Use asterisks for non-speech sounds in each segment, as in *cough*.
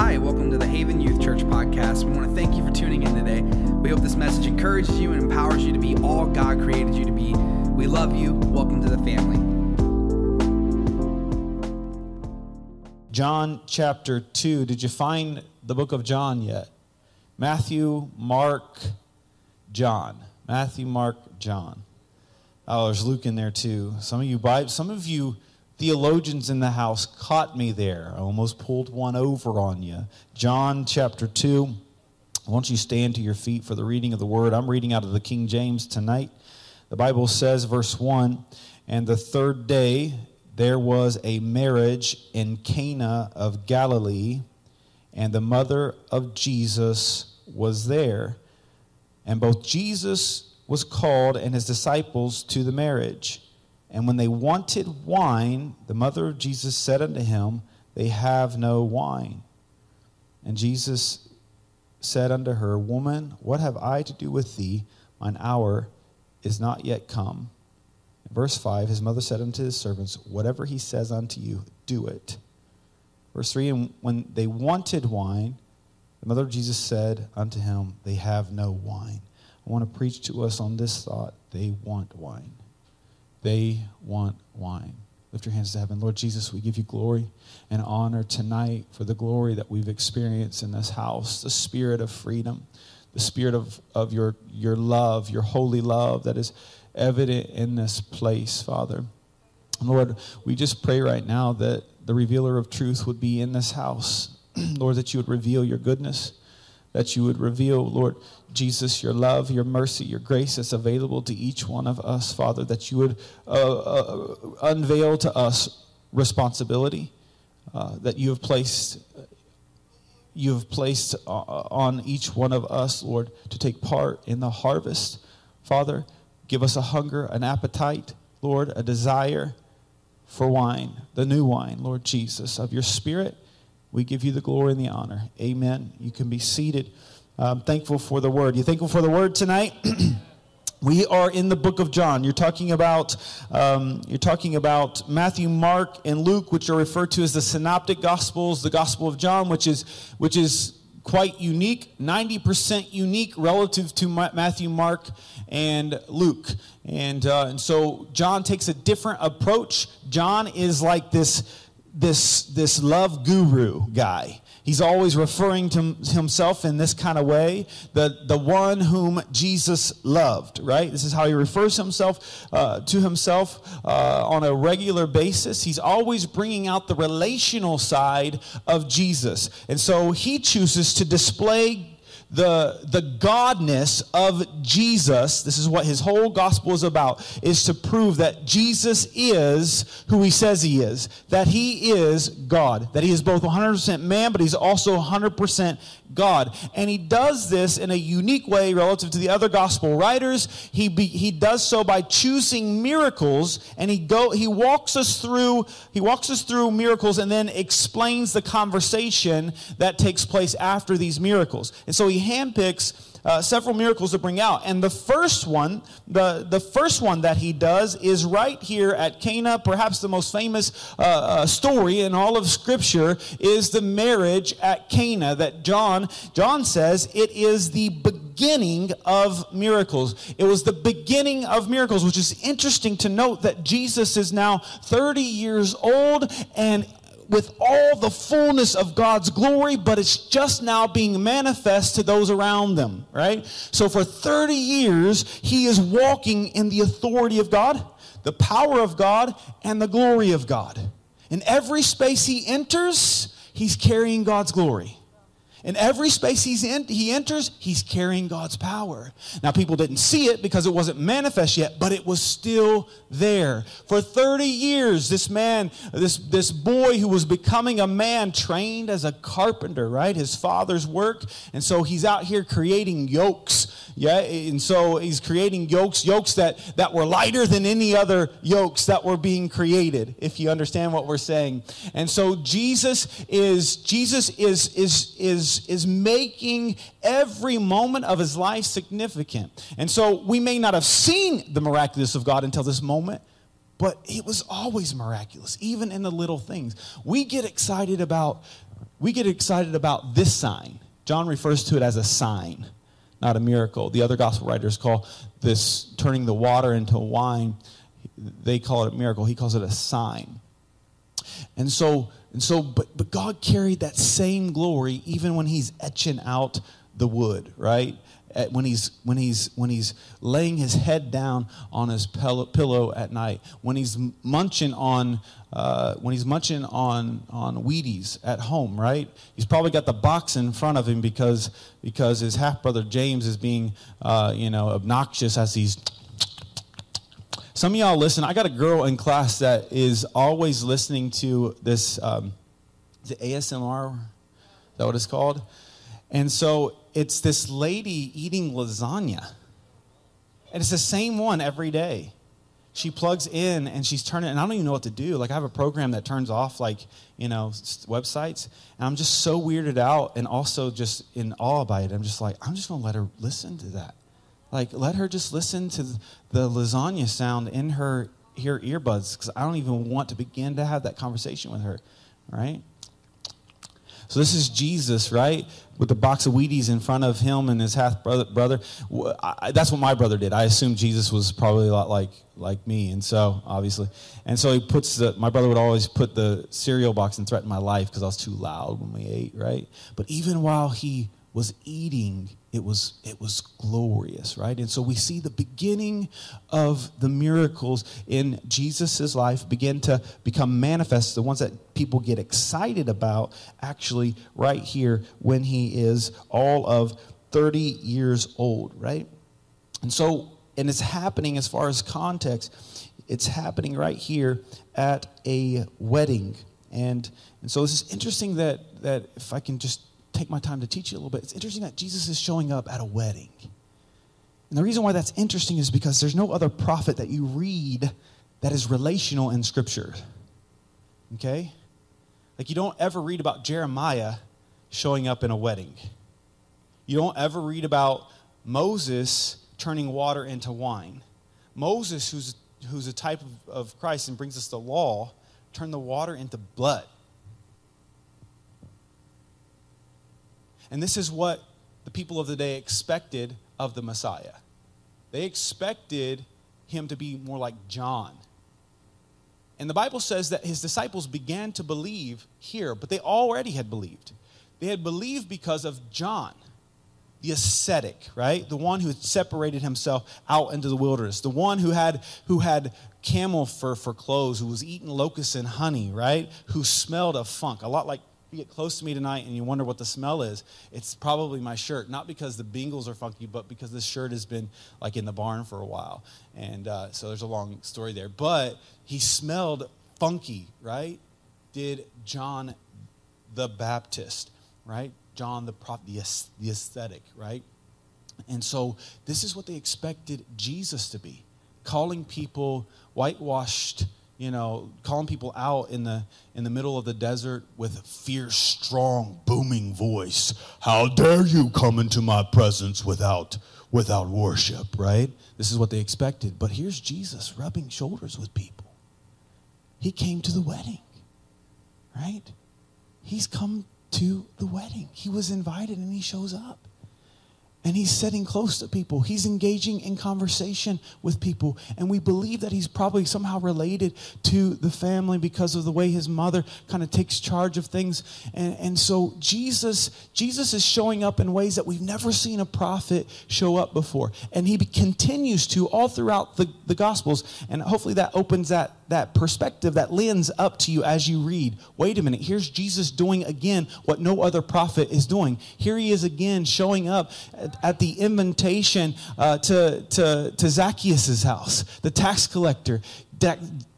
Hi, welcome to the Haven Youth Church podcast. We want to thank you for tuning in today. We hope this message encourages you and empowers you to be all God created you to be. We love you. Welcome to the family. John chapter 2. Did you find the book of John yet? Matthew, Mark, John. Matthew, Mark, John. Oh, there's Luke in there too. Some of you Bible, some of you theologians in the house caught me there. I almost pulled one over on you. John chapter 2. I want you stand to your feet for the reading of the word. I'm reading out of the King James tonight. The Bible says, verse 1 And the third day there was a marriage in Cana of Galilee, and the mother of Jesus was there. And both Jesus was called and his disciples to the marriage. And when they wanted wine, the mother of Jesus said unto him, They have no wine. And Jesus said unto her, Woman, what have I to do with thee? Mine hour is not yet come. In verse 5, his mother said unto his servants, Whatever he says unto you, do it. Verse 3, and when they wanted wine, the mother of Jesus said unto him, They have no wine. I want to preach to us on this thought they want wine. They want wine. Lift your hands to heaven. Lord Jesus, we give you glory and honor tonight for the glory that we've experienced in this house, the spirit of freedom, the spirit of, of your, your love, your holy love that is evident in this place, Father. Lord, we just pray right now that the revealer of truth would be in this house. *clears throat* Lord, that you would reveal your goodness, that you would reveal, Lord Jesus, your love, your mercy, your grace is available to each one of us, Father, that you would uh, uh, unveil to us responsibility uh, that you have placed. You have placed uh, on each one of us, Lord, to take part in the harvest. Father, give us a hunger, an appetite, Lord, a desire for wine, the new wine, Lord Jesus, of your Spirit. We give you the glory and the honor. Amen. You can be seated. I'm thankful for the word. You thankful for the word tonight? *clears throat* we are in the book of John. You're talking about um, you're talking about Matthew, Mark, and Luke, which are referred to as the synoptic gospels. The Gospel of John, which is which is quite unique, 90% unique relative to Matthew, Mark, and Luke. And, uh, and so John takes a different approach. John is like this, this, this love guru guy. He's always referring to himself in this kind of way the, the one whom Jesus loved, right? This is how he refers himself uh, to himself uh, on a regular basis. He's always bringing out the relational side of Jesus. And so he chooses to display the, the godness of Jesus, this is what his whole gospel is about, is to prove that Jesus is who he says he is, that he is God, that he is both 100% man, but he's also 100% God. And he does this in a unique way relative to the other gospel writers. He, be, he does so by choosing miracles, and he, go, he walks us through, he walks us through miracles and then explains the conversation that takes place after these miracles. And so he handpicks uh, several miracles to bring out. And the first one, the, the first one that he does is right here at Cana, perhaps the most famous uh, uh, story in all of Scripture is the marriage at Cana that John, John says it is the beginning of miracles. It was the beginning of miracles, which is interesting to note that Jesus is now 30 years old and with all the fullness of God's glory, but it's just now being manifest to those around them, right? So for 30 years, he is walking in the authority of God, the power of God, and the glory of God. In every space he enters, he's carrying God's glory. In every space he's in, he enters, he's carrying God's power. Now, people didn't see it because it wasn't manifest yet, but it was still there. For 30 years, this man, this, this boy who was becoming a man, trained as a carpenter, right? His father's work. And so he's out here creating yokes yeah, and so he's creating yokes, yokes that, that were lighter than any other yokes that were being created, if you understand what we're saying. And so Jesus is Jesus is is is is making every moment of his life significant. And so we may not have seen the miraculous of God until this moment, but it was always miraculous, even in the little things. We get excited about we get excited about this sign. John refers to it as a sign, not a miracle. The other gospel writers call this turning the water into wine, they call it a miracle. He calls it a sign. And so, and so but, but God carried that same glory even when he's etching out the wood, right? At, when he's when he's when he's laying his head down on his pillow at night, when he's munching on uh, when he's munching on on Wheaties at home, right? He's probably got the box in front of him because because his half brother James is being uh, you know obnoxious as he's. Some of y'all listen. I got a girl in class that is always listening to this. Um, the ASMR. Is that what it's called? And so it's this lady eating lasagna. And it's the same one every day. She plugs in and she's turning, and I don't even know what to do. Like, I have a program that turns off, like, you know, websites. And I'm just so weirded out and also just in awe by it. I'm just like, I'm just going to let her listen to that. Like, let her just listen to the lasagna sound in her, her earbuds because I don't even want to begin to have that conversation with her, right? So this is Jesus, right? With the box of Wheaties in front of him and his half brother. I, that's what my brother did. I assumed Jesus was probably a lot like like me, and so obviously, and so he puts the. My brother would always put the cereal box and threaten my life because I was too loud when we ate, right? But even while he was eating, it was, it was glorious, right? And so we see the beginning of the miracles in Jesus' life begin to become manifest, the ones that people get excited about, actually, right here when he is all of 30 years old, right? And so, and it's happening as far as context, it's happening right here at a wedding. And, and so this is interesting that, that if I can just take my time to teach you a little bit. It's interesting that Jesus is showing up at a wedding. And the reason why that's interesting is because there's no other prophet that you read that is relational in Scripture. Okay? Like, you don't ever read about Jeremiah showing up in a wedding. You don't ever read about Moses turning water into wine. Moses, who's, who's a type of, of Christ and brings us the law, turned the water into blood. And this is what the people of the day expected of the Messiah. They expected him to be more like John. And the Bible says that his disciples began to believe here, but they already had believed. They had believed because of John, the ascetic, right? The one who had separated himself out into the wilderness, the one who had who had camel fur for clothes, who was eating locusts and honey, right? Who smelled of funk, a lot like you get close to me tonight and you wonder what the smell is, it's probably my shirt. Not because the bingles are funky, but because this shirt has been like in the barn for a while. And uh, so there's a long story there. But he smelled funky, right? Did John the Baptist, right? John the prophet, the, the ascetic, right? And so this is what they expected Jesus to be calling people whitewashed you know, calling people out in the in the middle of the desert with a fierce, strong, booming voice. How dare you come into my presence without without worship, right? This is what they expected. But here's Jesus rubbing shoulders with people. He came to the wedding, right? He's come to the wedding. He was invited and he shows up and he's sitting close to people. He's engaging in conversation with people. And we believe that he's probably somehow related to the family because of the way his mother kind of takes charge of things. And, and so Jesus, Jesus is showing up in ways that we've never seen a prophet show up before. And he continues to all throughout the, the Gospels. And hopefully that opens that, that perspective, that lens up to you as you read. Wait a minute, here's Jesus doing again what no other prophet is doing. Here he is again showing up at the invitation uh, to, to, to Zacchaeus' house, the tax collector.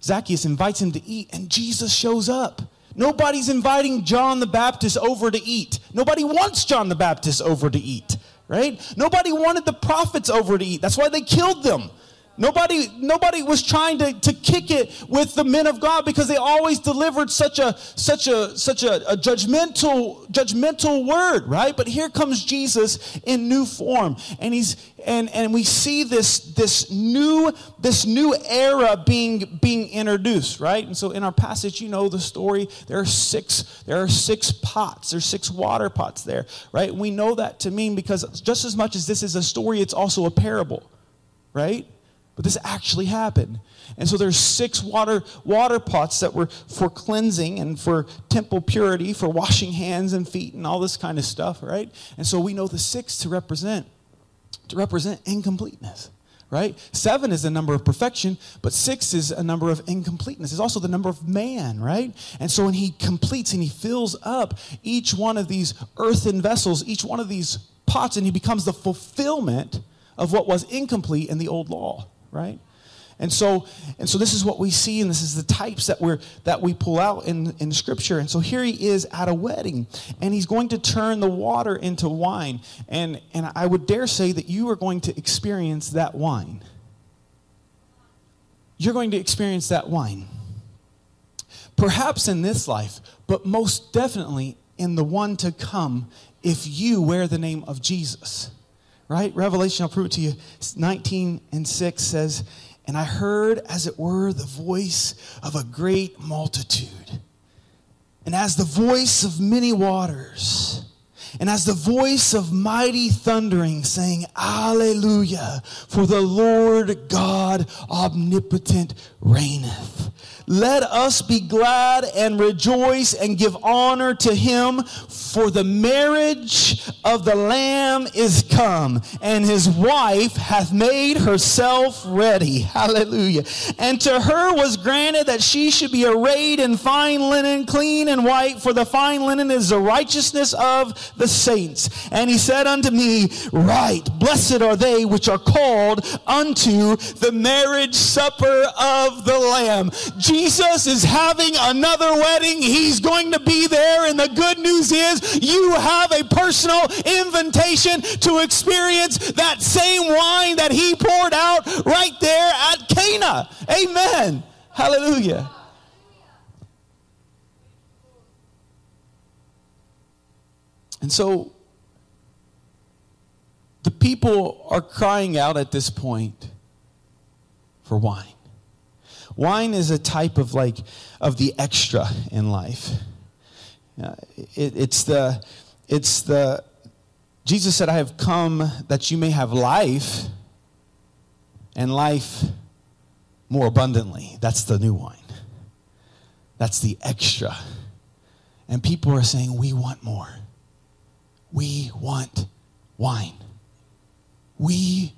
Zacchaeus invites him to eat, and Jesus shows up. Nobody's inviting John the Baptist over to eat. Nobody wants John the Baptist over to eat, right? Nobody wanted the prophets over to eat. That's why they killed them. Nobody, nobody was trying to, to kick it with the men of God because they always delivered such a such a such a, a judgmental judgmental word, right? But here comes Jesus in new form, and he's and and we see this this new this new era being being introduced, right? And so in our passage, you know the story. There are six there are six pots. There's six water pots there, right? We know that to mean because just as much as this is a story, it's also a parable, right? But this actually happened. And so there's six water water pots that were for cleansing and for temple purity, for washing hands and feet and all this kind of stuff, right? And so we know the six to represent to represent incompleteness, right? Seven is the number of perfection, but six is a number of incompleteness. It's also the number of man, right? And so when he completes and he fills up each one of these earthen vessels, each one of these pots, and he becomes the fulfillment of what was incomplete in the old law right? And so, and so this is what we see, and this is the types that we're that we pull out in, in scripture. And so here he is at a wedding, and he's going to turn the water into wine. And and I would dare say that you are going to experience that wine. You're going to experience that wine. Perhaps in this life, but most definitely in the one to come if you wear the name of Jesus right? Revelation, I'll prove it to you. 19 and 6 says, And I heard, as it were, the voice of a great multitude, and as the voice of many waters, and as the voice of mighty thundering, saying, Alleluia, for the Lord God omnipotent reigneth. Let us be glad and rejoice and give honor to him, for the marriage of the Lamb is come, and his wife hath made herself ready. *laughs* Hallelujah. And to her was granted that she should be arrayed in fine linen, clean and white, for the fine linen is the righteousness of the saints. And he said unto me, Right, blessed are they which are called unto the marriage supper of the Lamb. Jesus is having another wedding. He's going to be there. And the good news is you have a personal invitation to experience that same wine that he poured out right there at Cana. Amen. Hallelujah. And so the people are crying out at this point for wine. Wine is a type of like of the extra in life. Uh, it, it's the it's the Jesus said, "I have come that you may have life, and life more abundantly." That's the new wine. That's the extra. And people are saying, "We want more. We want wine. We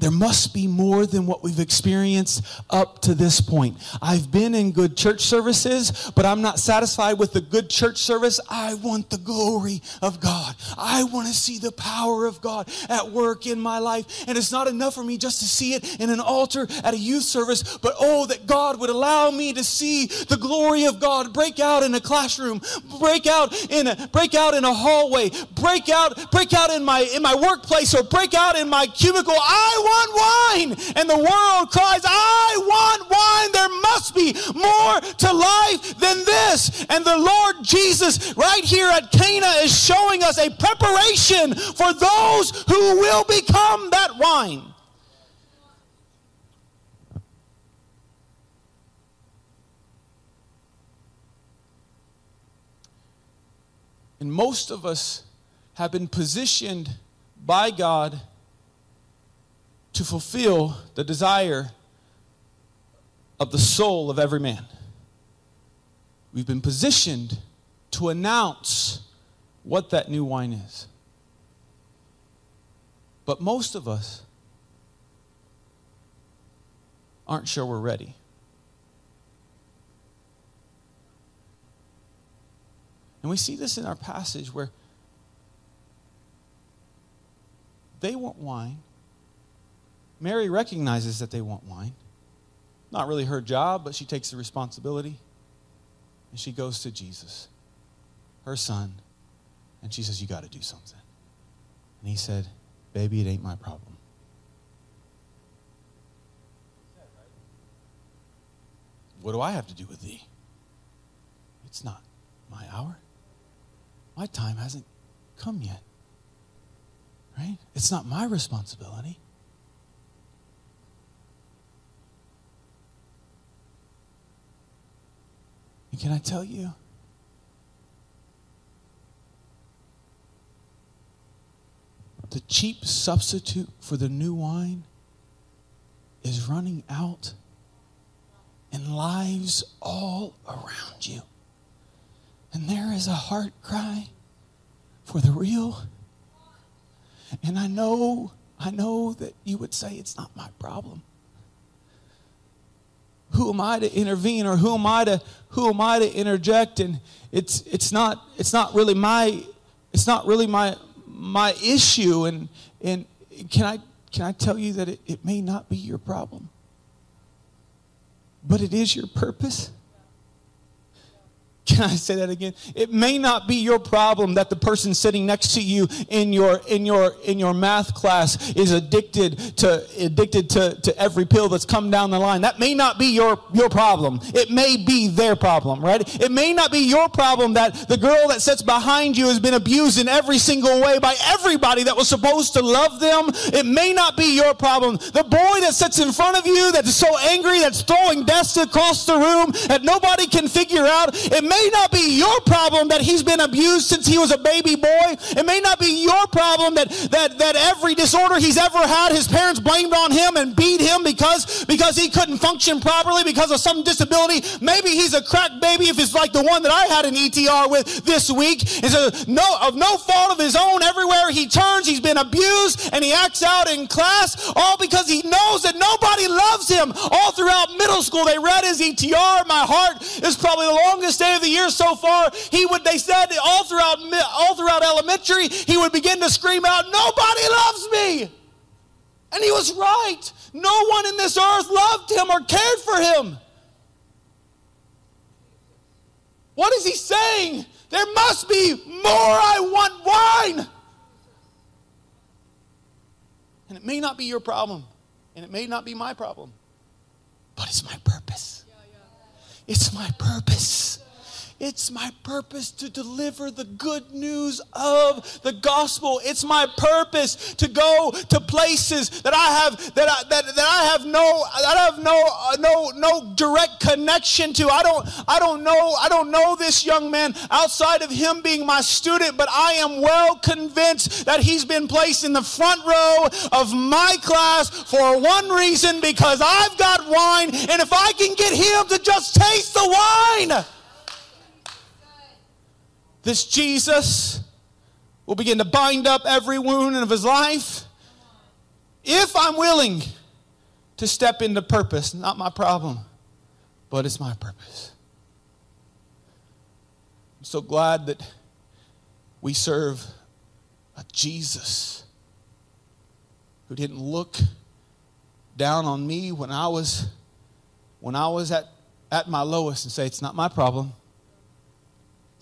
there must be more than what we've experienced up to this point. I've been in good church services, but I'm not satisfied with the good church service. I want the glory of God. I want to see the power of God at work in my life. And it's not enough for me just to see it in an altar at a youth service, but oh, that God would allow me to see the glory of God break out in a classroom, break out in a break out in a hallway, break out, break out in my in my workplace, or break out in my cubicle. I I want wine. And the world cries, I want wine. There must be more to life than this. And the Lord Jesus, right here at Cana, is showing us a preparation for those who will become that wine. And most of us have been positioned by God to fulfill the desire of the soul of every man. We've been positioned to announce what that new wine is. But most of us aren't sure we're ready. And we see this in our passage where they want wine, Mary recognizes that they want wine. Not really her job, but she takes the responsibility. And she goes to Jesus, her son, and she says, You got to do something. And he said, Baby, it ain't my problem. what do I have to do with thee? It's not my hour. My time hasn't come yet. Right? It's not my responsibility. And can I tell you? The cheap substitute for the new wine is running out and lives all around you. And there is a heart cry for the real. And I know, I know that you would say it's not my problem. Who am I to intervene or who am I to who am I to interject? And it's it's not it's not really my it's not really my my issue. And and can I can I tell you that it, it may not be your problem? But it is your purpose. *laughs* Can I say that again? It may not be your problem that the person sitting next to you in your in your in your math class is addicted to addicted to, to every pill that's come down the line. That may not be your your problem. It may be their problem, right? It may not be your problem that the girl that sits behind you has been abused in every single way by everybody that was supposed to love them. It may not be your problem. The boy that sits in front of you that's so angry that's throwing desks across the room that nobody can figure out. It may may not be your problem that he's been abused since he was a baby boy. It may not be your problem that, that, that every disorder he's ever had, his parents blamed on him and beat him because, because he couldn't function properly because of some disability. Maybe he's a crack baby if it's like the one that I had an ETR with this week. Is a no, of no fault of his own. Everywhere he turns, he's been abused and he acts out in class, all because he knows that nobody loves him. All throughout middle school, they read his ETR. My heart is probably the longest day of the the years so far, he would, they said all throughout, all throughout elementary, he would begin to scream out, Nobody loves me. And he was right. No one in this earth loved him or cared for him. What is he saying? There must be more. I want wine. And it may not be your problem, and it may not be my problem, but it's my purpose. It's my purpose. It's my purpose to deliver the good news of the gospel. It's my purpose to go to places that I have that I, that, that I have no that I have no uh, no no direct connection to. I don't I don't know I don't know this young man outside of him being my student, but I am well convinced that he's been placed in the front row of my class for one reason because I've got wine, and if I can get him to just taste the wine this Jesus will begin to bind up every wound of his life. If I'm willing to step into purpose, not my problem, but it's my purpose. I'm so glad that we serve a Jesus who didn't look down on me when I was when I was at, at my lowest and say, It's not my problem.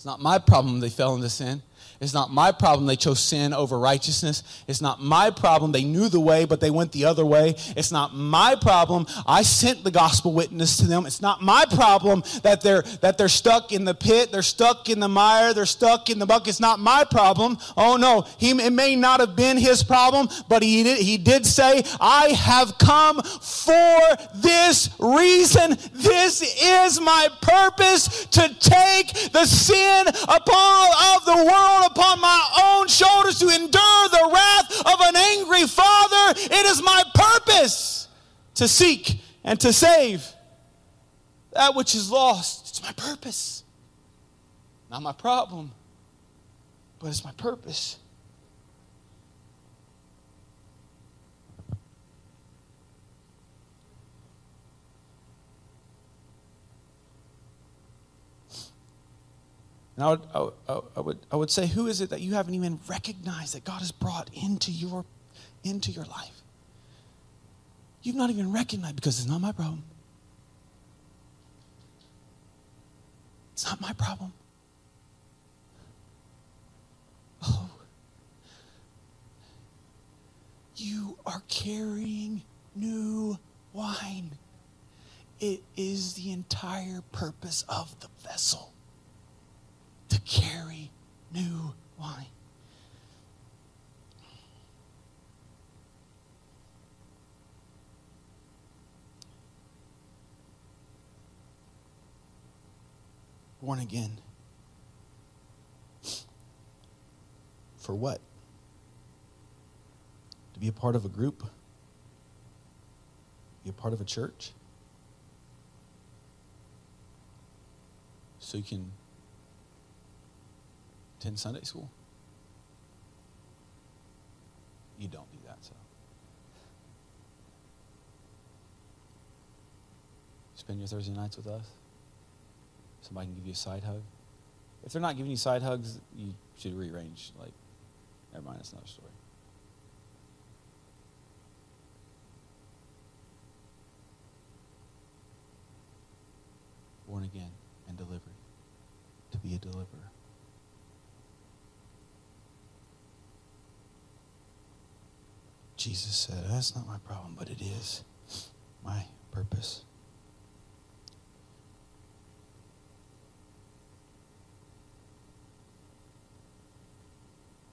It's not my problem they fell into sin. It's not my problem they chose sin over righteousness. It's not my problem they knew the way, but they went the other way. It's not my problem I sent the gospel witness to them. It's not my problem that they're, that they're stuck in the pit, they're stuck in the mire, they're stuck in the bucket. It's not my problem. Oh no, he, it may not have been his problem, but he did, he did say, I have come for this reason. This is my purpose to take the sin upon of the world upon my own shoulders to endure the wrath of an angry father. It is my purpose to seek and to save that which is lost. It's my purpose. Not my problem, but it's my purpose. And I would, I, I, would, I would say, who is it that you haven't even recognized that God has brought into your, into your life? You've not even recognized because it's not my problem. It's not my problem. Oh, you are carrying new wine. it is the entire purpose of the vessel to carry new wine. Born again. For what? To be a part of a group? Be a part of a church? So you can attend Sunday school? You don't do that, so. Spend your Thursday nights with us? Somebody can give you a side hug? If they're not giving you side hugs, you should rearrange. Like, never mind, it's another story. Born again and delivered. To be a deliverer. Jesus said, That's not my problem, but it is my purpose.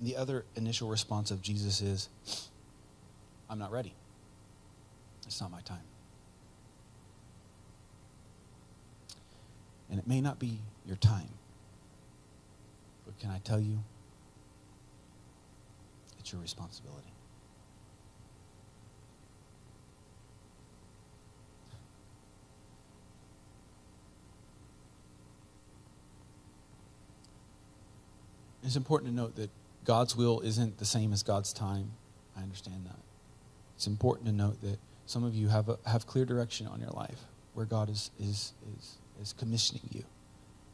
The other initial response of Jesus is, I'm not ready. It's not my time. And it may not be your time. But can I tell you? It's your responsibility. It's important to note that God's will isn't the same as God's time. I understand that. It's important to note that some of you have, a, have clear direction on your life where God is, is, is, is commissioning you.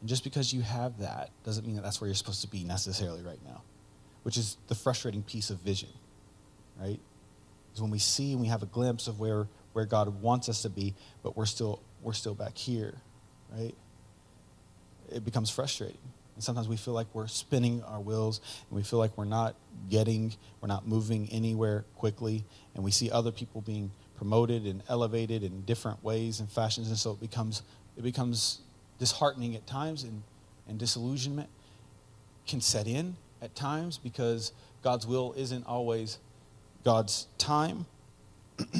And just because you have that doesn't mean that that's where you're supposed to be necessarily right now, which is the frustrating piece of vision, right? Is when we see and we have a glimpse of where, where God wants us to be, but we're still, we're still back here, right? It becomes frustrating. And sometimes we feel like we're spinning our wheels and we feel like we're not getting, we're not moving anywhere quickly. And we see other people being promoted and elevated in different ways and fashions. And so it becomes, it becomes disheartening at times and, and disillusionment can set in at times because God's will isn't always God's time. *clears throat*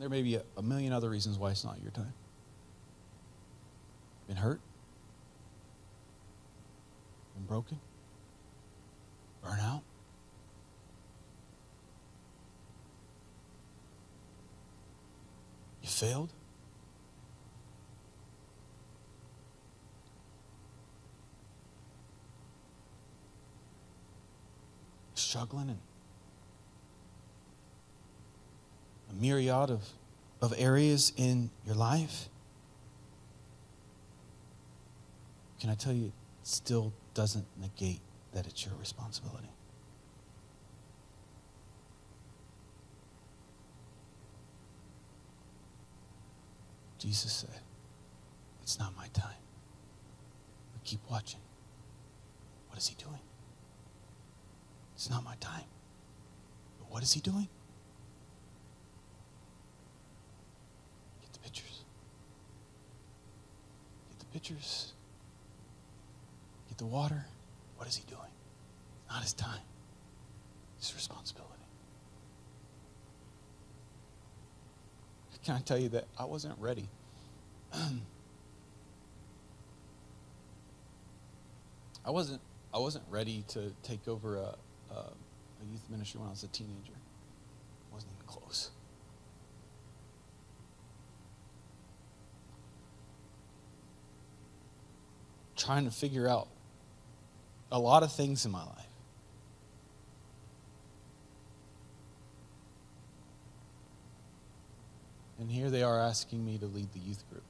there may be a, a million other reasons why it's not your time. Been hurt? Been broken? Burn out? You failed? Struggling and a myriad of, of areas in your life? Can I tell you, it still doesn't negate that it's your responsibility. Jesus said, It's not my time. But keep watching. What is he doing? It's not my time. But what is he doing? Get the pictures. Get the pictures. Get the water. What is he doing? Not his time. It's his responsibility. Can I tell you that I wasn't ready? *clears throat* I wasn't I wasn't ready to take over a, a, a youth ministry when I was a teenager. I wasn't even close. Trying to figure out a lot of things in my life. And here they are asking me to lead the youth group.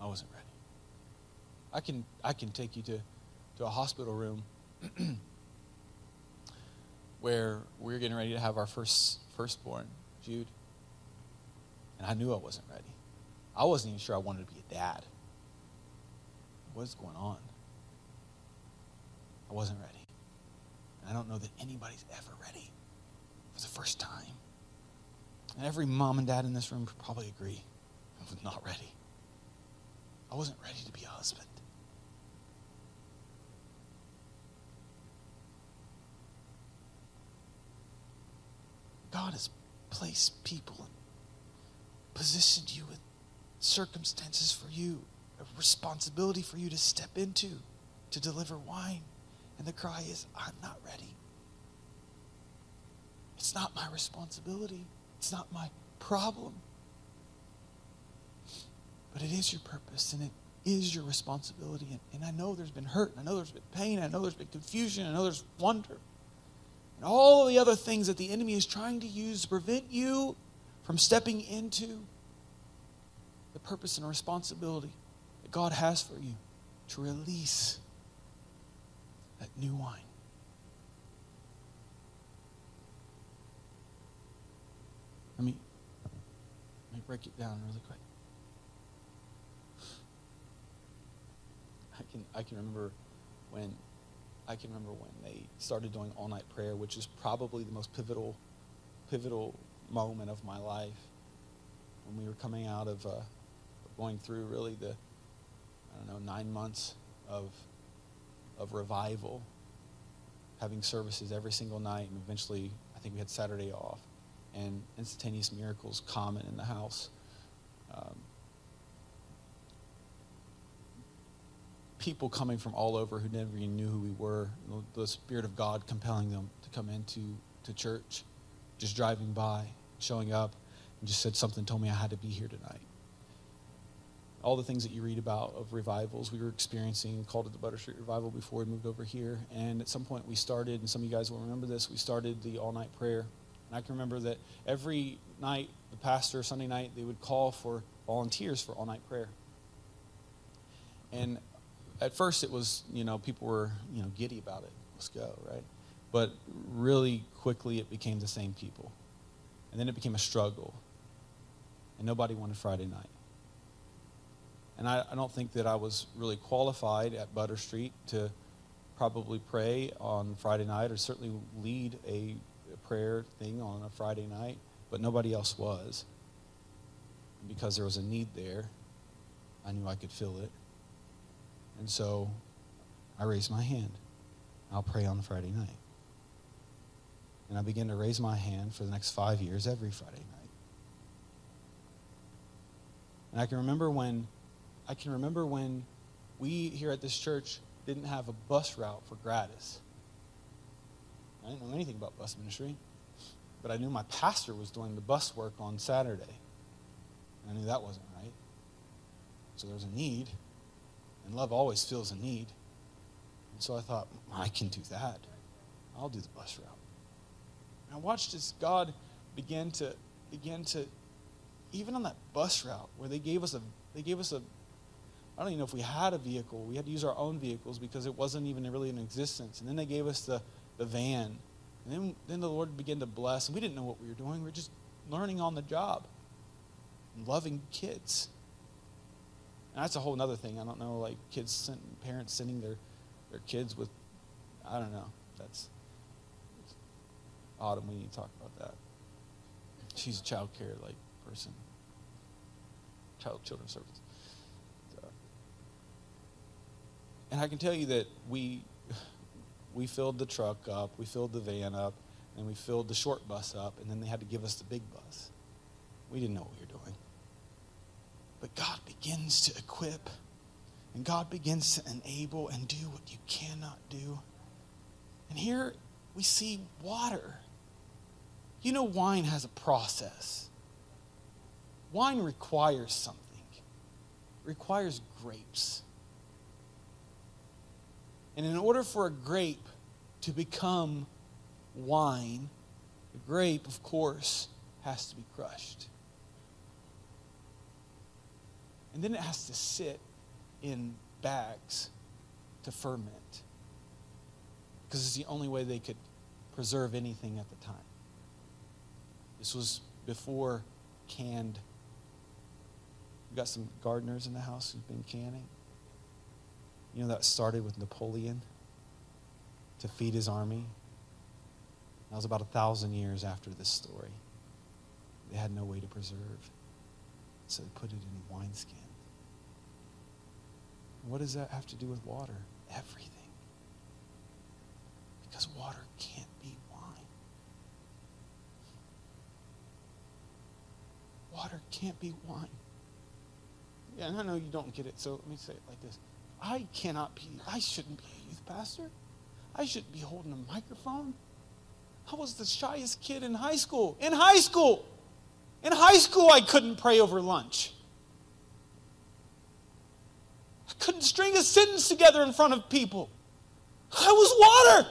I wasn't ready. I can, I can take you to, to a hospital room *clears throat* where we're getting ready to have our first firstborn, Jude. And I knew I wasn't ready. I wasn't even sure I wanted to be a dad. What's going on? I wasn't ready. I don't know that anybody's ever ready for the first time. And every mom and dad in this room could probably agree I was not ready. I wasn't ready to be a husband. God has placed people and positioned you with circumstances for you, responsibility for you to step into, to deliver wine. And the cry is, I'm not ready. It's not my responsibility. It's not my problem. But it is your purpose and it is your responsibility. And, and I know there's been hurt. I know there's been pain. I know there's been confusion. I know there's wonder. And all the other things that the enemy is trying to use to prevent you from stepping into the purpose and responsibility that God has for you to release that new wine. Let me, let me break it down really quick. I can, I can remember when I can remember when they started doing all night prayer, which is probably the most pivotal, pivotal moment of my life. When we were coming out of uh, going through really the, I don't know, nine months of, of revival, having services every single night, and eventually I think we had Saturday off, and instantaneous miracles common in the house. Um, people coming from all over who never even knew who we were, the Spirit of God compelling them to come into to church, just driving by, showing up, and just said something, told me I had to be here tonight. All the things that you read about of revivals, we were experiencing, called it the Butter Street Revival before we moved over here. And at some point we started, and some of you guys will remember this, we started the all night prayer. And I can remember that every night, the pastor, Sunday night, they would call for volunteers for all night prayer. And at first it was, you know, people were, you know, giddy about it. Let's go, right? But really quickly it became the same people. And then it became a struggle. And nobody wanted Friday night. And I, I don't think that I was really qualified at Butter Street to probably pray on Friday night or certainly lead a, prayer thing on a Friday night, but nobody else was. because there was a need there, I knew I could fill it. And so I raised my hand. I'll pray on Friday night. And I began to raise my hand for the next five years every Friday night. And I can remember when I can remember when we here at this church didn't have a bus route for gratis. I didn't know anything about bus ministry, but I knew my pastor was doing the bus work on Saturday. and I knew that wasn't right. So there was a need, and love always fills a need. And so I thought, I can do that. I'll do the bus route. And I watched as God began to begin to, even on that bus route where they gave us a they gave us a I don't even know if we had a vehicle. We had to use our own vehicles because it wasn't even really in existence. And then they gave us the, the van. And then, then the Lord began to bless. And we didn't know what we were doing. We were just learning on the job loving kids. And that's a whole other thing. I don't know, like kids, parents sending their, their kids with, I don't know. That's, Autumn, we need to talk about that. She's a child care like person, child children services. And I can tell you that we, we filled the truck up, we filled the van up, and we filled the short bus up, and then they had to give us the big bus. We didn't know what we were doing. But God begins to equip, and God begins to enable and do what you cannot do. And here we see water. You know, wine has a process. Wine requires something. It requires grapes. And in order for a grape to become wine, the grape, of course, has to be crushed. And then it has to sit in bags to ferment. Because it's the only way they could preserve anything at the time. This was before canned. We've got some gardeners in the house who've been canning. You know, that started with Napoleon to feed his army. That was about a thousand years after this story. They had no way to preserve. So they put it in wineskin. What does that have to do with water? Everything. Because water can't be wine. Water can't be wine. Yeah, and I know you don't get it, so let me say it like this. I cannot be, I shouldn't be a youth pastor. I shouldn't be holding a microphone. I was the shyest kid in high school. In high school! In high school, I couldn't pray over lunch. I couldn't string a sentence together in front of people. I was water.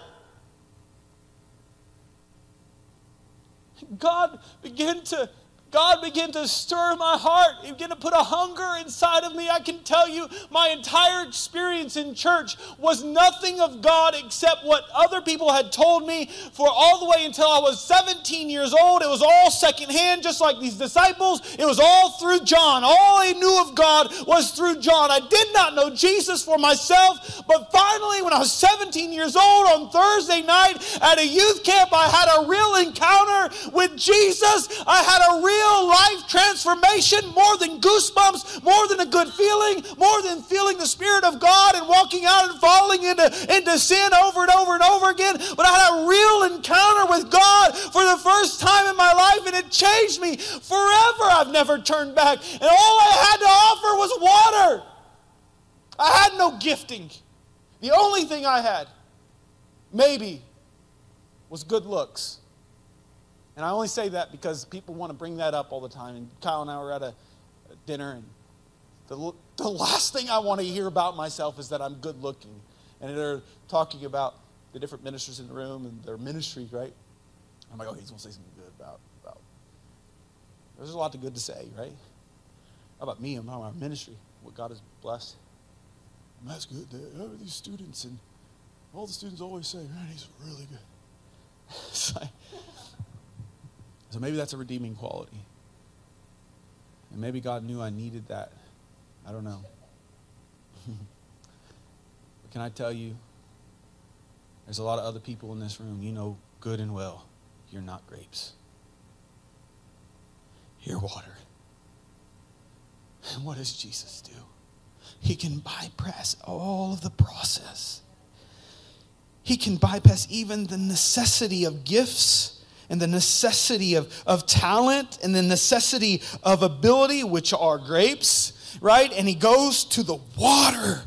God began to God began to stir my heart. He began to put a hunger inside of me. I can tell you, my entire experience in church was nothing of God except what other people had told me for all the way until I was 17 years old. It was all secondhand, just like these disciples. It was all through John. All I knew of God was through John. I did not know Jesus for myself, but finally, when I was 17 years old on Thursday night at a youth camp, I had a real encounter with Jesus. I had a real real life transformation, more than goosebumps, more than a good feeling, more than feeling the Spirit of God and walking out and falling into, into sin over and over and over again. But I had a real encounter with God for the first time in my life, and it changed me forever. I've never turned back. And all I had to offer was water. I had no gifting. The only thing I had, maybe, was good looks. And I only say that because people want to bring that up all the time. And Kyle and I were at a, a dinner, and the, the *laughs* last thing I want to hear about myself is that I'm good looking. And they're talking about the different ministers in the room and their ministry, right? I'm like, oh, he's going to say something good about, about. There's a lot of good to say, right? How about me and our ministry, what God has blessed? And that's good. These students? And all the students always say, man, he's really good. *laughs* it's like, so maybe that's a redeeming quality. And maybe God knew I needed that. I don't know. *laughs* but can I tell you, there's a lot of other people in this room, you know good and well, you're not grapes. You're water. And what does Jesus do? He can bypass all of the process. He can bypass even the necessity of gifts and the necessity of, of talent and the necessity of ability, which are grapes, right? And he goes to the water.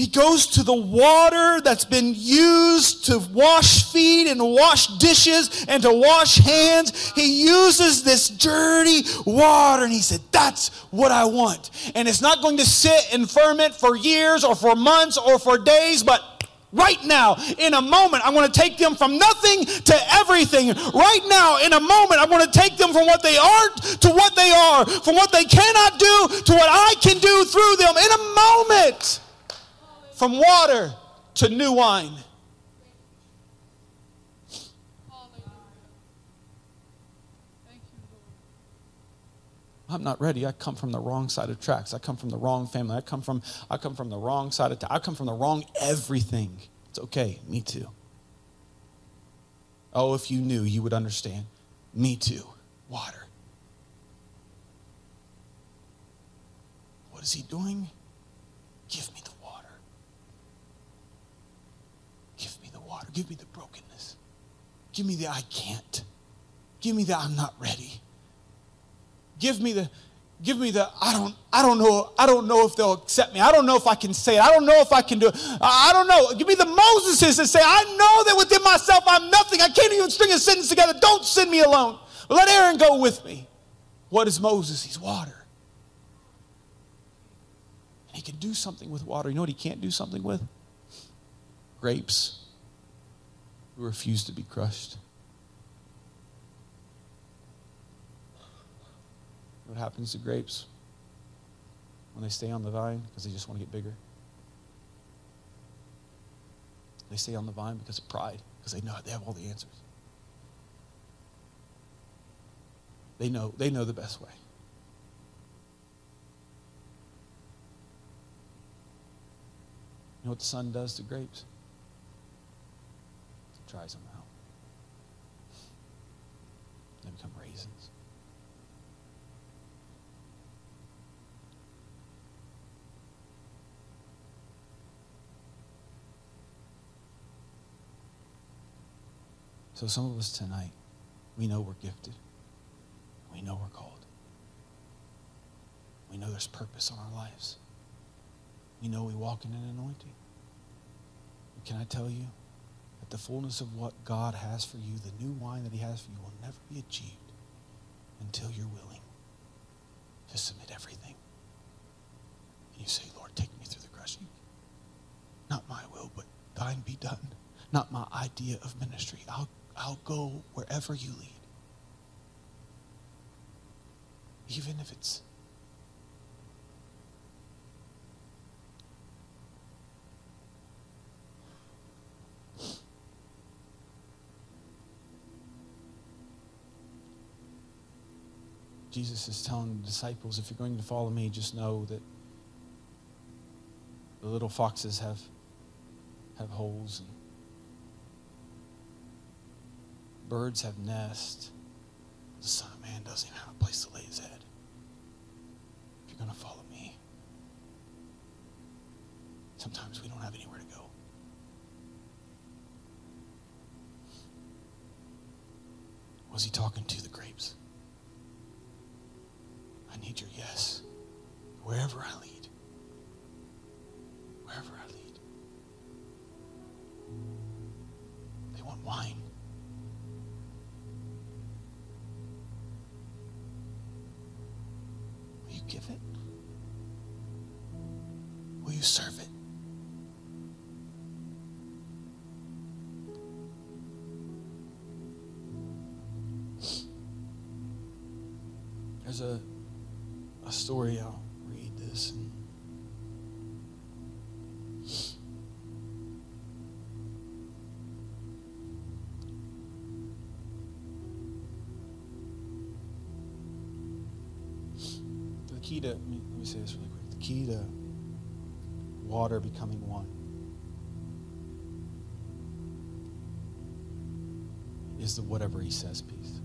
He goes to the water that's been used to wash feet and wash dishes and to wash hands. He uses this dirty water and he said, That's what I want. And it's not going to sit and ferment for years or for months or for days, but Right now, in a moment, I want to take them from nothing to everything. Right now, in a moment, I want to take them from what they aren't to what they are, from what they cannot do to what I can do through them. In a moment, from water to new wine. I'm not ready. I come from the wrong side of tracks. I come from the wrong family. I come from I come from the wrong side of t- I come from the wrong everything. It's okay. Me too. Oh, if you knew, you would understand. Me too. Water. What is he doing? Give me the water. Give me the water. Give me the brokenness. Give me the I can't. Give me the I'm not ready give me the give me the i don't i don't know i don't know if they'll accept me. I don't know if i can say it. I don't know if i can do it. I don't know. Give me the moseses that say i know that within myself i'm nothing. I can't even string a sentence together. Don't send me alone. Let aaron go with me. What is moses he's water. And he can do something with water. You know what he can't do something with? Grapes. Who refuse to be crushed what happens to grapes when they stay on the vine because they just want to get bigger. They stay on the vine because of pride, because they know they have all the answers. They know, they know the best way. You know what the sun does to grapes? It dries them out. they become raisins. So, some of us tonight, we know we're gifted. We know we're called. We know there's purpose on our lives. We know we walk in an anointing. And can I tell you that the fullness of what God has for you, the new wine that He has for you, will never be achieved until you're willing to submit everything. And you say, Lord, take me through the crushing. Not my will, but thine be done. Not my idea of ministry. I'll I'll go wherever you lead. Even if it's Jesus is telling the disciples, if you're going to follow me, just know that the little foxes have, have holes and Birds have nests. The Son of Man doesn't even have a place to lay his head. If you're going to follow me, sometimes we don't have anywhere to go. Was he talking to the grapes? I need your yes. Wherever I lead. Wherever I lead. They want wine. Give it? Will you serve it? There's a, a story, I'll say this really quick. The key to water becoming one is the whatever he says piece.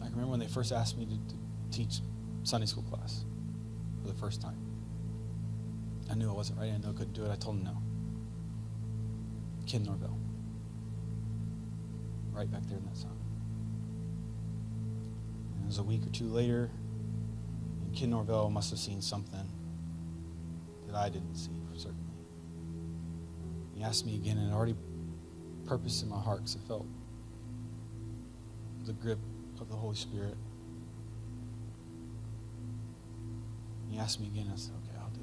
I remember when they first asked me to, to teach Sunday school class for the first time. I knew I wasn't ready. I knew I couldn't do it. I told them no. Ken Norvell. Right back there in that song. And it was a week or two later, and Ken Norvell must have seen something that I didn't see, certainly. He asked me again, and already purpose in my heart because I felt the grip of the Holy Spirit. He asked me again, I said, okay, I'll do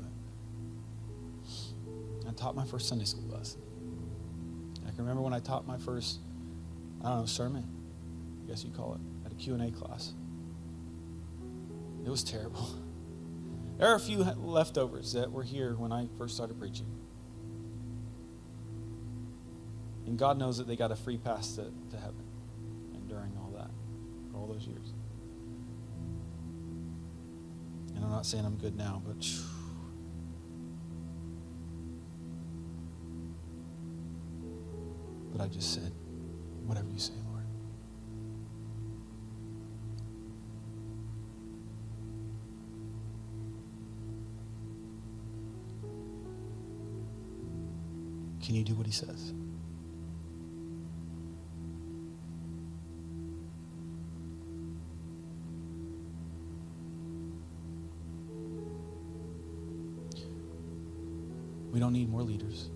it. I taught my first Sunday school lesson. Can remember when I taught my first, I don't know, sermon, I guess you call it, at a Q&A class. It was terrible. *laughs* There are a few leftovers that were here when I first started preaching. And God knows that they got a free pass to, to heaven and during all that, all those years. And I'm not saying I'm good now, but phew, But I just said, whatever you say, Lord. Can you do what he says? We don't need more leaders.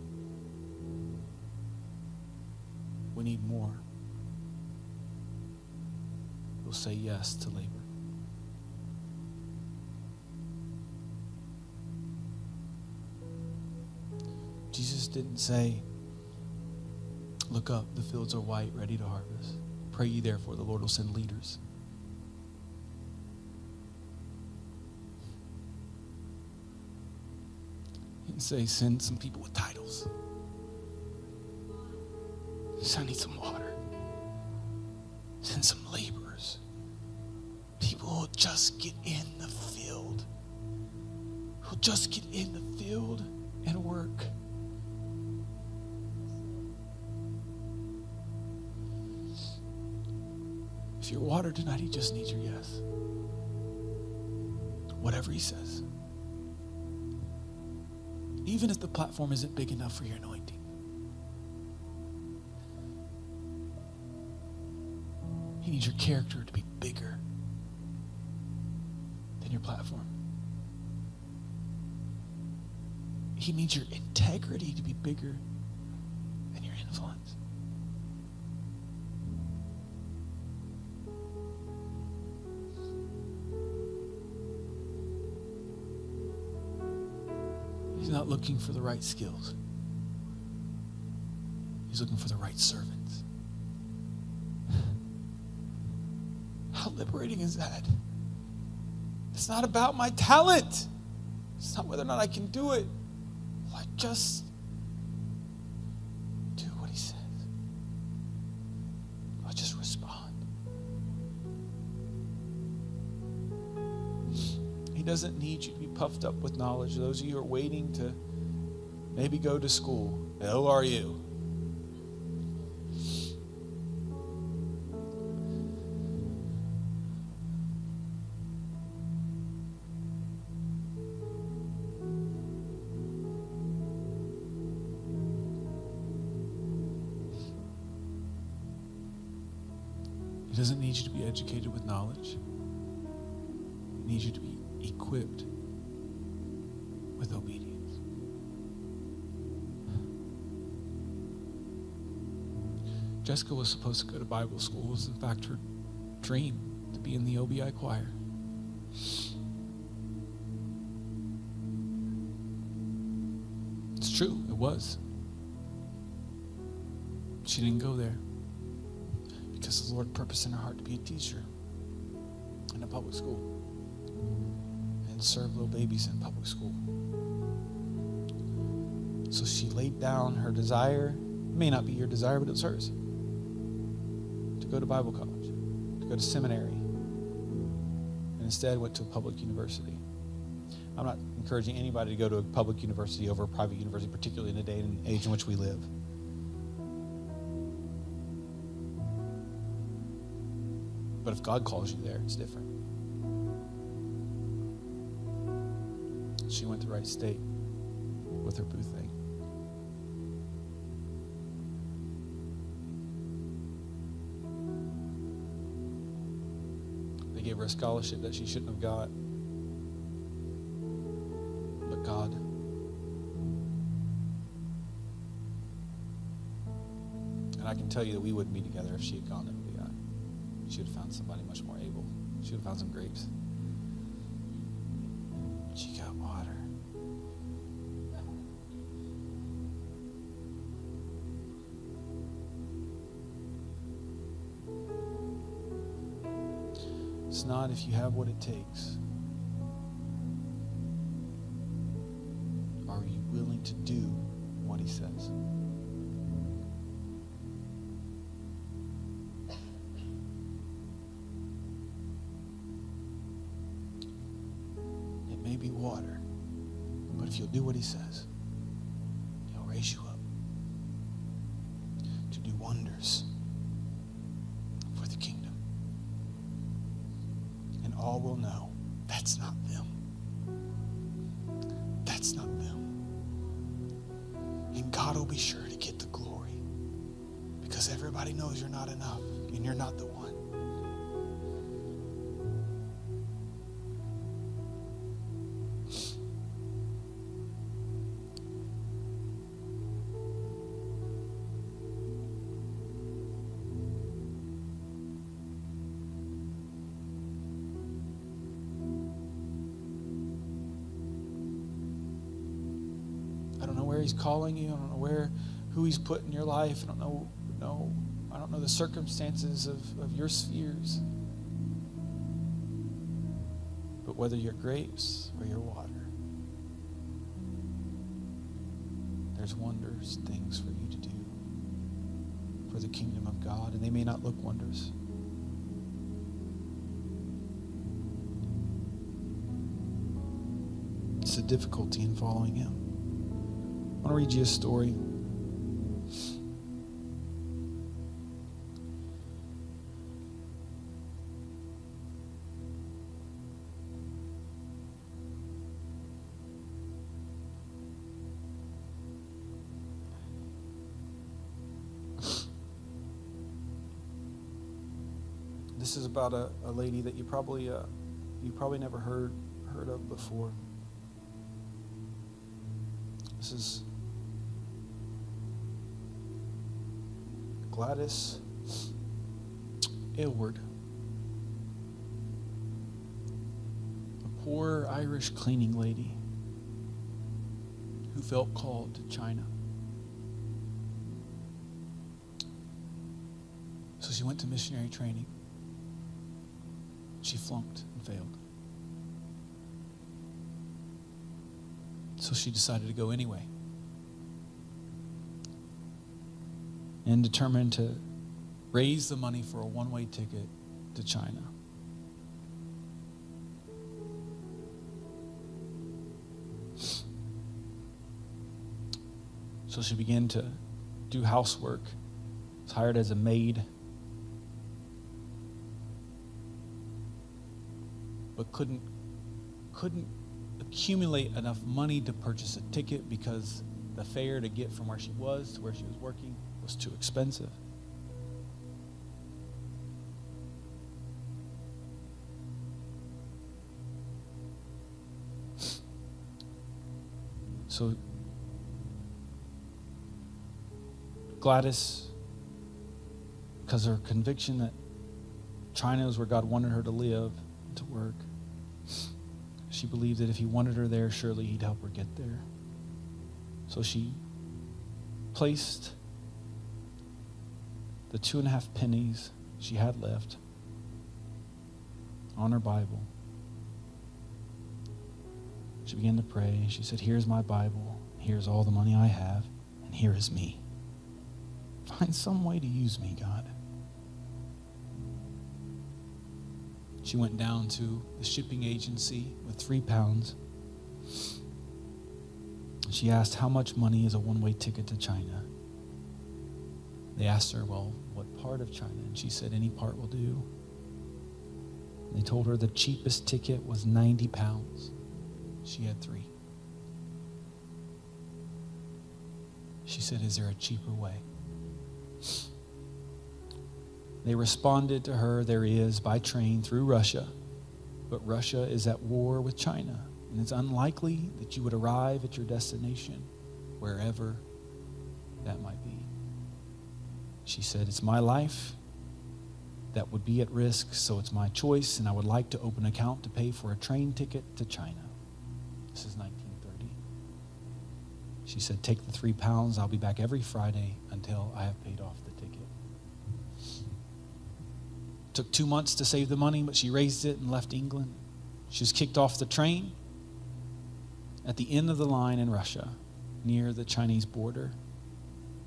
Say yes to labor. Jesus didn't say, Look up, the fields are white, ready to harvest. Pray ye therefore, the Lord will send leaders. He didn't say, Send some people with titles. He said, I need some water. Send some laborers. Just get in the field who'll just get in the field and work. If you're water tonight, he just needs your yes. Whatever he says. Even if the platform isn't big enough for your anointing. He needs your character to be bigger He needs your integrity to be bigger than your influence. He's not looking for the right skills. He's looking for the right servants. *laughs* How liberating is that? It's not about my talent. It's not whether or not I can do it. Just do what he says. I'll just respond. He doesn't need you to be puffed up with knowledge. Those of you who are waiting to maybe go to school, who are you? Doesn't need you to be educated with knowledge. He needs you to be equipped with obedience. Jessica was supposed to go to Bible school. It was, in fact, her dream to be in the OBI choir. It's true, it was. She didn't go there the Lord purposed in her heart to be a teacher in a public school and serve little babies in public school. So she laid down her desire. It may not be your desire, but it hers to go to Bible college, to go to seminary, and instead went to a public university. I'm not encouraging anybody to go to a public university over a private university, particularly in the day and age in which we live. But if God calls you there, it's different. She went to Wright State with her booth thing. They gave her a scholarship that she shouldn't have got. But God. And I can tell you that we wouldn't be together if she had gone to. She would have found somebody much more able. She would have found some grapes. She got water. It's not if you have what it takes. Everybody knows you're not enough and you're not the one. I don't know where he's calling you. I don't know where who he's put in your life. I don't know the circumstances of, of your spheres. But whether you're grapes or you're water, there's wonders, things for you to do for the kingdom of God, and they may not look wonders. It's a difficulty in following him. I want to read you a story. This is about a, a lady that you probably uh, you probably never heard heard of before. This is Gladys Aylward, a poor Irish cleaning lady who felt called to China. So she went to missionary training. She flunked and failed. So she decided to go anyway. And determined to raise the money for a one way ticket to China. So she began to do housework, was hired as a maid. But couldn't couldn't accumulate enough money to purchase a ticket because the fare to get from where she was to where she was working was too expensive. So Gladys, because her conviction that China is where God wanted her to live, to work, she believed that if he wanted her there, surely he'd help her get there. So she placed the two and a half pennies she had left on her Bible. She began to pray. She said, Here's my Bible. Here's all the money I have. And here is me. Find some way to use me, God. She went down to the shipping agency with three pounds. She asked, How much money is a one way ticket to China? They asked her, Well, what part of China? And she said, Any part will do. They told her the cheapest ticket was 90 pounds. She had three. She said, Is there a cheaper way? They responded to her, There is, by train through Russia. But Russia is at war with China, and it's unlikely that you would arrive at your destination, wherever that might be. She said, It's my life that would be at risk, so it's my choice, and I would like to open an account to pay for a train ticket to China. This is 1930. She said, Take the three pounds. I'll be back every Friday until I have paid off Took two months to save the money, but she raised it and left England. She was kicked off the train at the end of the line in Russia, near the Chinese border.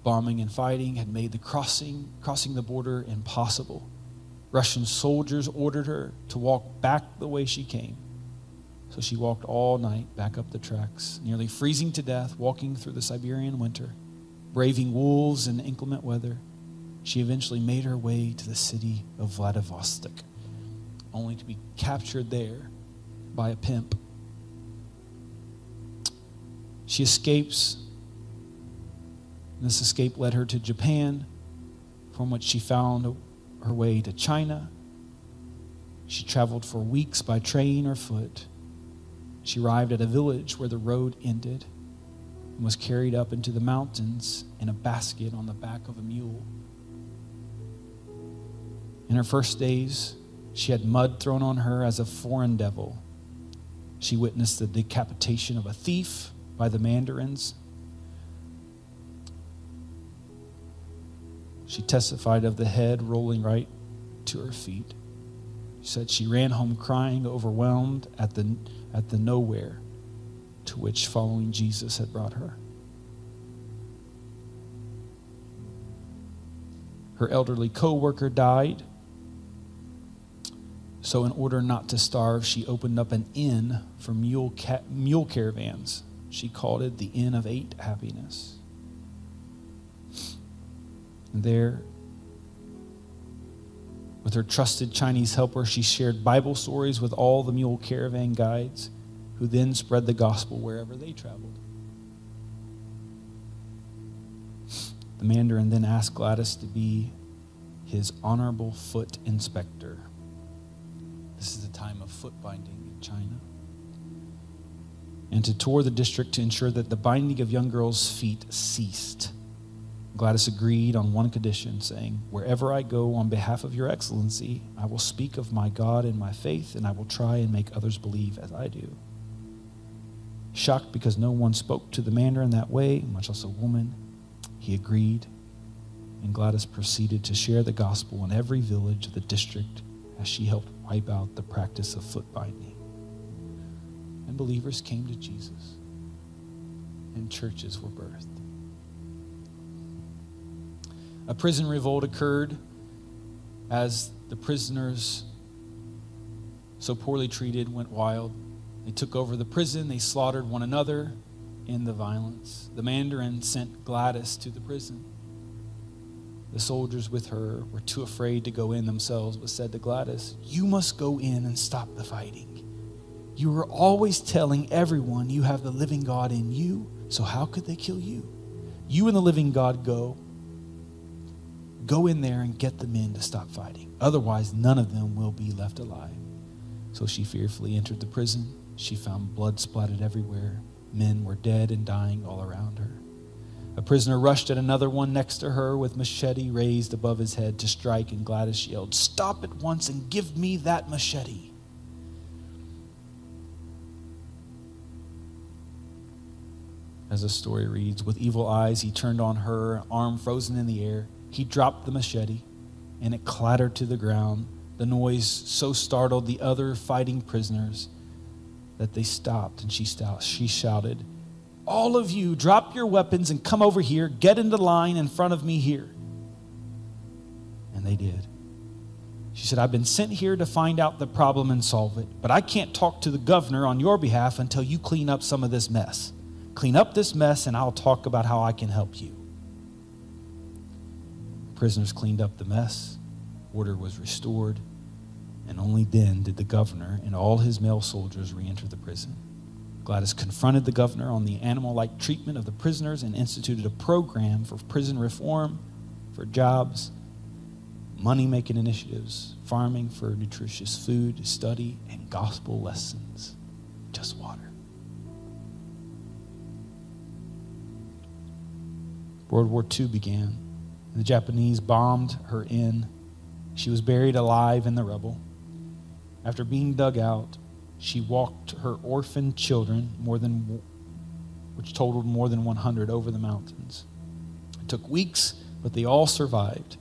Bombing and fighting had made the crossing, crossing the border impossible. Russian soldiers ordered her to walk back the way she came. So she walked all night back up the tracks, nearly freezing to death, walking through the Siberian winter, braving wolves and inclement weather. She eventually made her way to the city of Vladivostok, only to be captured there by a pimp. She escapes. This escape led her to Japan, from which she found her way to China. She traveled for weeks by train or foot. She arrived at a village where the road ended and was carried up into the mountains in a basket on the back of a mule. In her first days, she had mud thrown on her as a foreign devil. She witnessed the decapitation of a thief by the mandarins. She testified of the head rolling right to her feet. She said she ran home crying, overwhelmed at the, at the nowhere to which following Jesus had brought her. Her elderly co worker died So, in order not to starve, she opened up an inn for mule, ca- mule caravans. She called it the Inn of Eight Happiness. And there, with her trusted Chinese helper, she shared Bible stories with all the mule caravan guides, who then spread the gospel wherever they traveled. The Mandarin then asked Gladys to be his honorable foot inspector. This is a time of foot binding in China. And to tour the district to ensure that the binding of young girls' feet ceased. Gladys agreed on one condition, saying, Wherever I go on behalf of your excellency, I will speak of my God and my faith, and I will try and make others believe as I do. Shocked because no one spoke to the Mandarin that way, much less a woman, he agreed, and Gladys proceeded to share the gospel in every village of the district as she helped wipe out the practice of foot binding. And believers came to Jesus, and churches were birthed. A prison revolt occurred as the prisoners, so poorly treated, went wild. They took over the prison, they slaughtered one another in the violence. The Mandarin sent Gladys to the prison. The soldiers with her were too afraid to go in themselves, but said to Gladys, You must go in and stop the fighting. You are always telling everyone you have the living God in you, so how could they kill you? You and the living God go. Go in there and get the men to stop fighting. Otherwise, none of them will be left alive. So she fearfully entered the prison. She found blood splattered everywhere. Men were dead and dying all around her. A prisoner rushed at another one next to her with machete raised above his head to strike, and Gladys yelled, Stop at once and give me that machete. As the story reads, with evil eyes, he turned on her, arm frozen in the air. He dropped the machete, and it clattered to the ground. The noise so startled the other fighting prisoners that they stopped, and she, she shouted, All of you, drop your weapons and come over here. Get into line in front of me here. And they did. She said, I've been sent here to find out the problem and solve it, but I can't talk to the governor on your behalf until you clean up some of this mess. Clean up this mess, and I'll talk about how I can help you. Prisoners cleaned up the mess, order was restored, and only then did the governor and all his male soldiers re enter the prison. Gladys confronted the governor on the animal like treatment of the prisoners and instituted a program for prison reform, for jobs, money making initiatives, farming for nutritious food, study, and gospel lessons. Just water. World War II began. The Japanese bombed her inn. She was buried alive in the rubble. After being dug out, she walked her orphan children, more than, which totaled more than 100, over the mountains. It took weeks, but they all survived.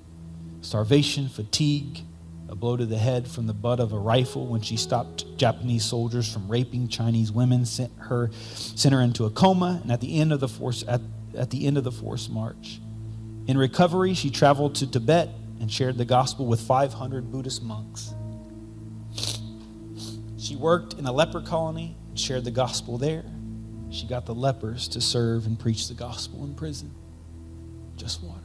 Starvation, fatigue, a blow to the head from the butt of a rifle when she stopped Japanese soldiers from raping Chinese women, sent her, sent her into a coma, and at the end of the force, at, at the end of the forced march. In recovery, she traveled to Tibet and shared the gospel with 500 Buddhist monks. She worked in a leper colony and shared the gospel there. She got the lepers to serve and preach the gospel in prison. Just water.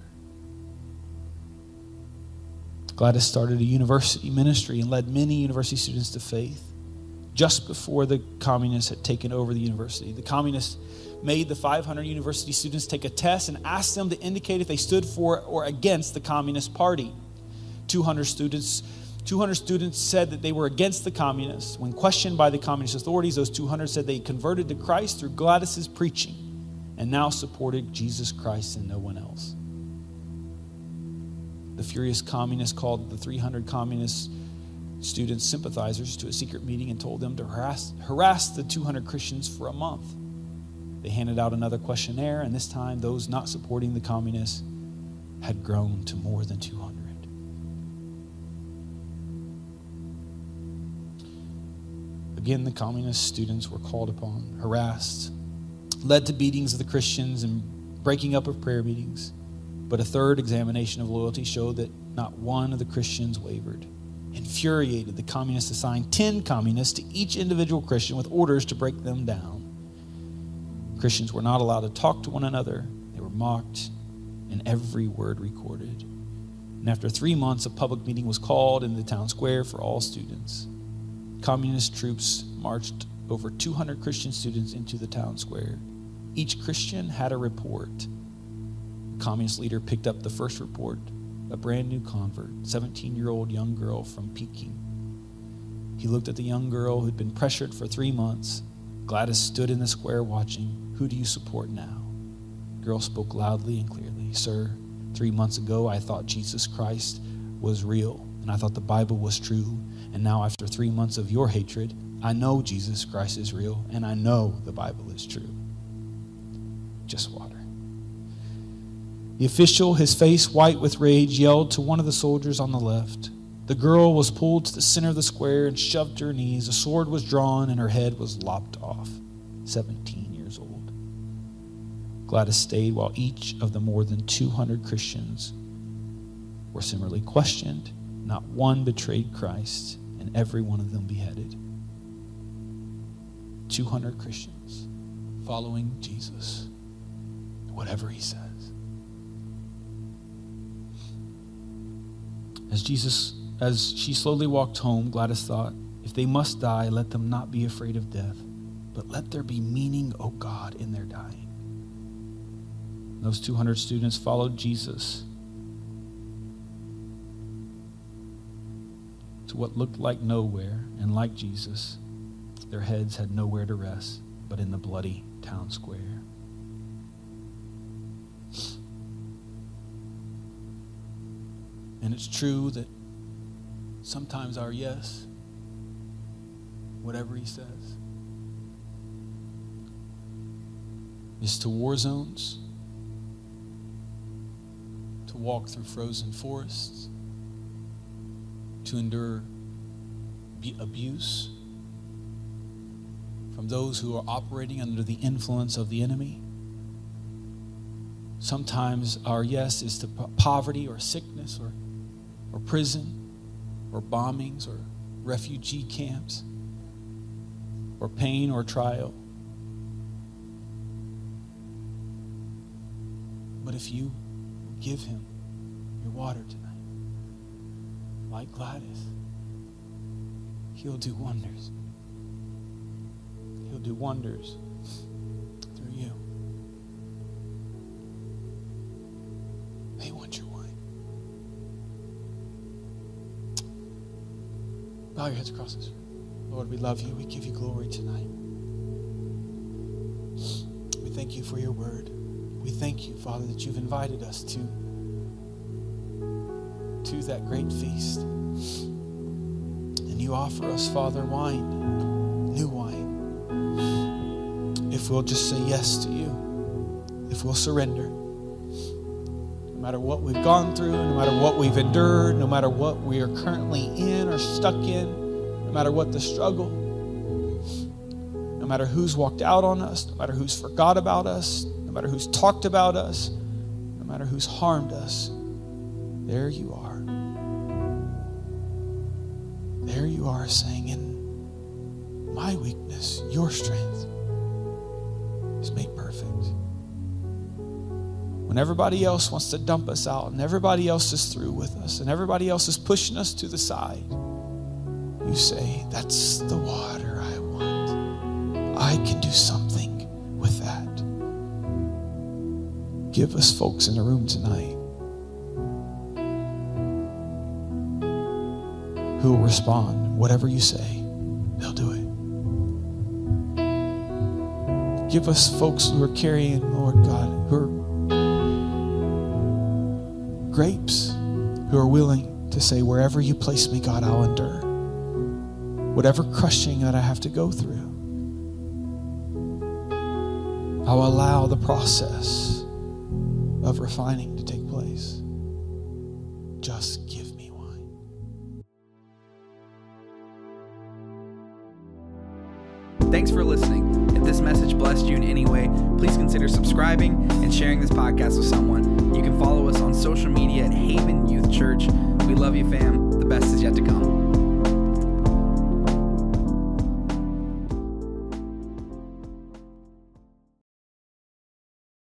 Gladys started a university ministry and led many university students to faith just before the communists had taken over the university. The communists made the 500 university students take a test and asked them to indicate if they stood for or against the Communist Party. 200 students 200 students said that they were against the communists. When questioned by the communist authorities, those 200 said they converted to Christ through Gladys's preaching and now supported Jesus Christ and no one else. The furious communists called the 300 communist students sympathizers to a secret meeting and told them to harass, harass the 200 Christians for a month. They handed out another questionnaire, and this time those not supporting the communists had grown to more than 200. Again, the communist students were called upon, harassed, led to beatings of the Christians and breaking up of prayer meetings. But a third examination of loyalty showed that not one of the Christians wavered. Infuriated, the communists assigned 10 communists to each individual Christian with orders to break them down. Christians were not allowed to talk to one another, they were mocked, and every word recorded. And after three months, a public meeting was called in the town square for all students. Communist troops marched over 200 Christian students into the town square. Each Christian had a report. The communist leader picked up the first report a brand new convert, 17 year old young girl from Peking. He looked at the young girl who'd been pressured for three months. Gladys stood in the square watching. Who do you support now? The girl spoke loudly and clearly. Sir, three months ago I thought Jesus Christ was real and I thought the Bible was true. And now, after three months of your hatred, I know Jesus Christ is real and I know the Bible is true. Just water. The official, his face white with rage, yelled to one of the soldiers on the left. The girl was pulled to the center of the square and shoved to her knees. A sword was drawn and her head was lopped off. 17 years old. Gladys stayed while each of the more than 200 Christians were similarly questioned. Not one betrayed Christ, and every one of them beheaded. 200 Christians following Jesus, whatever he says. As Jesus, as she slowly walked home, Gladys thought, if they must die, let them not be afraid of death, but let there be meaning, O oh God, in their dying. Those 200 students followed Jesus what looked like nowhere, and like Jesus, their heads had nowhere to rest but in the bloody town square. And it's true that sometimes our yes, whatever he says, is to war zones, to walk through frozen forests, to endure abuse from those who are operating under the influence of the enemy. Sometimes our yes is to poverty or sickness or or prison or bombings or refugee camps or pain or trial. But if you give him your water tonight, like Gladys, he'll do wonders. He'll do wonders through you. They want your wine. Bow your heads across this Lord, we love you. We give you glory tonight. We thank you for your word. We thank you, Father, that you've invited us to, to that great feast. You offer us, Father, wine, new wine. If we'll just say yes to you, if we'll surrender no matter what we've gone through, no matter what we've endured, no matter what we are currently in or stuck in, no matter what the struggle, no matter who's walked out on us, no matter who's forgot about us, no matter who's talked about us, no matter who's harmed us, there you are. There you are saying, In my weakness, your strength is made perfect. When everybody else wants to dump us out and everybody else is through with us and everybody else is pushing us to the side, you say, That's the water I want. I can do something with that. Give us folks in the room tonight who will respond. Whatever you say, they'll do it. Give us folks who are carrying, Lord God, who are grapes who are willing to say, Wherever you place me, God, I'll endure. Whatever crushing that I have to go through, I'll allow the process of refining to take place. Just subscribing and sharing this podcast with someone. You can follow us on social media at Haven Youth Church. We love you, fam. The best is yet to come.